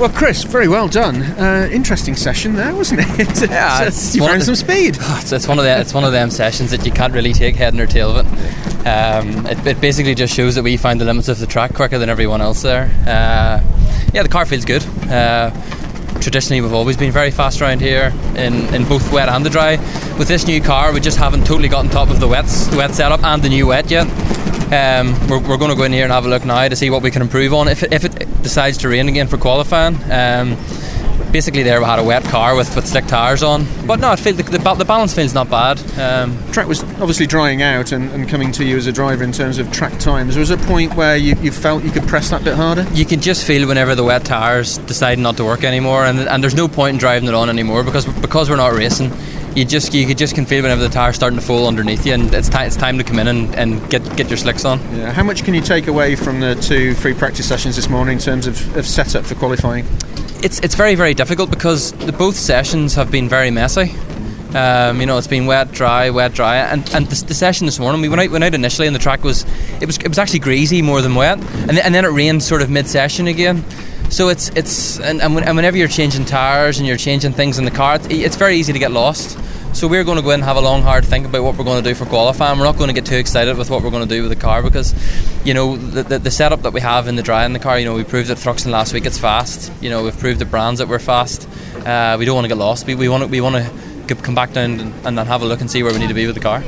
Well, Chris, very well done. Uh, interesting session there, wasn't it? Yeah, it's you found some speed. It's, it's one of the it's one of them sessions that you can't really take head nor tail of it. Um, it. It basically just shows that we find the limits of the track quicker than everyone else there. Uh, yeah, the car feels good. Uh, traditionally, we've always been very fast around here in, in both wet and the dry. With this new car, we just haven't totally gotten top of the wets, the wet setup and the new wet yet. Um, we're we're going to go in here and have a look now to see what we can improve on. If it, if it decides to rain again for qualifying. Um, basically there we had a wet car with, with slick tyres on but no it feel, the, the, the balance feels not bad um, Track was obviously drying out and, and coming to you as a driver in terms of track times. There was there a point where you, you felt you could press that bit harder? you can just feel whenever the wet tyres decide not to work anymore and, and there's no point in driving it on anymore because because we're not racing you just you could just can feel whenever the tire's starting to fall underneath you and it's, ti- it's time to come in and, and get get your slicks on Yeah. How much can you take away from the two free practice sessions this morning in terms of, of setup for qualifying? it's it's very very difficult because the both sessions have been very messy. Um, you know, it's been wet, dry, wet, dry, and and the, the session this morning we went out went out initially and the track was it was it was actually greasy more than wet, and then, and then it rained sort of mid session again. So it's it's and, and whenever you're changing tires and you're changing things in the car, it's, it's very easy to get lost. So we're going to go in and have a long, hard think about what we're going to do for qualifying. We're not going to get too excited with what we're going to do with the car because, you know, the, the, the setup that we have in the dry in the car. You know, we proved at Thruxton last week it's fast. You know, we've proved at Brands that we're fast. Uh, we don't want to get lost. We, we want to we want to come back down and, and have a look and see where we need to be with the car.